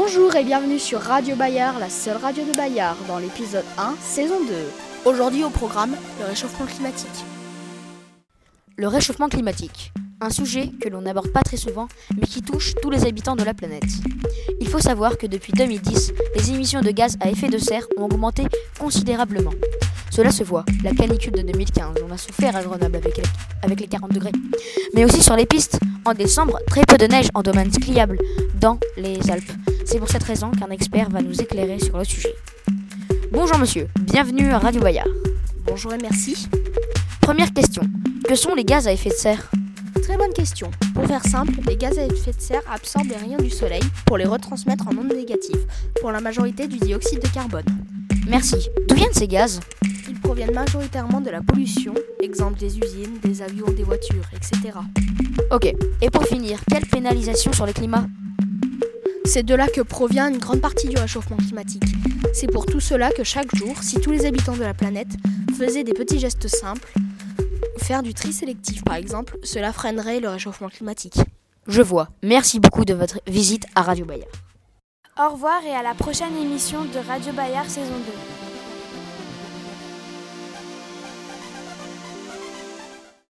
Bonjour et bienvenue sur Radio Bayard, la seule radio de Bayard, dans l'épisode 1, saison 2. Aujourd'hui au programme, le réchauffement climatique. Le réchauffement climatique, un sujet que l'on n'aborde pas très souvent, mais qui touche tous les habitants de la planète. Il faut savoir que depuis 2010, les émissions de gaz à effet de serre ont augmenté considérablement. Cela se voit, la canicule de 2015, on a souffert à Grenoble avec les, avec les 40 degrés. Mais aussi sur les pistes, en décembre, très peu de neige en domaine skiable dans les Alpes. C'est pour cette raison qu'un expert va nous éclairer sur le sujet. Bonjour monsieur, bienvenue à Radio Bayard. Bonjour et merci. Première question, que sont les gaz à effet de serre? Très bonne question. Pour faire simple, les gaz à effet de serre absorbent les rayons du soleil pour les retransmettre en ondes négatives, pour la majorité du dioxyde de carbone. Merci. D'où viennent ces gaz? Ils proviennent majoritairement de la pollution, exemple des usines, des avions, des voitures, etc. Ok, et pour finir, quelle pénalisation sur le climat C'est de là que provient une grande partie du réchauffement climatique. C'est pour tout cela que chaque jour, si tous les habitants de la planète faisaient des petits gestes simples, faire du tri sélectif par exemple, cela freinerait le réchauffement climatique. Je vois. Merci beaucoup de votre visite à Radio Bayard. Au revoir et à la prochaine émission de Radio Bayard saison 2.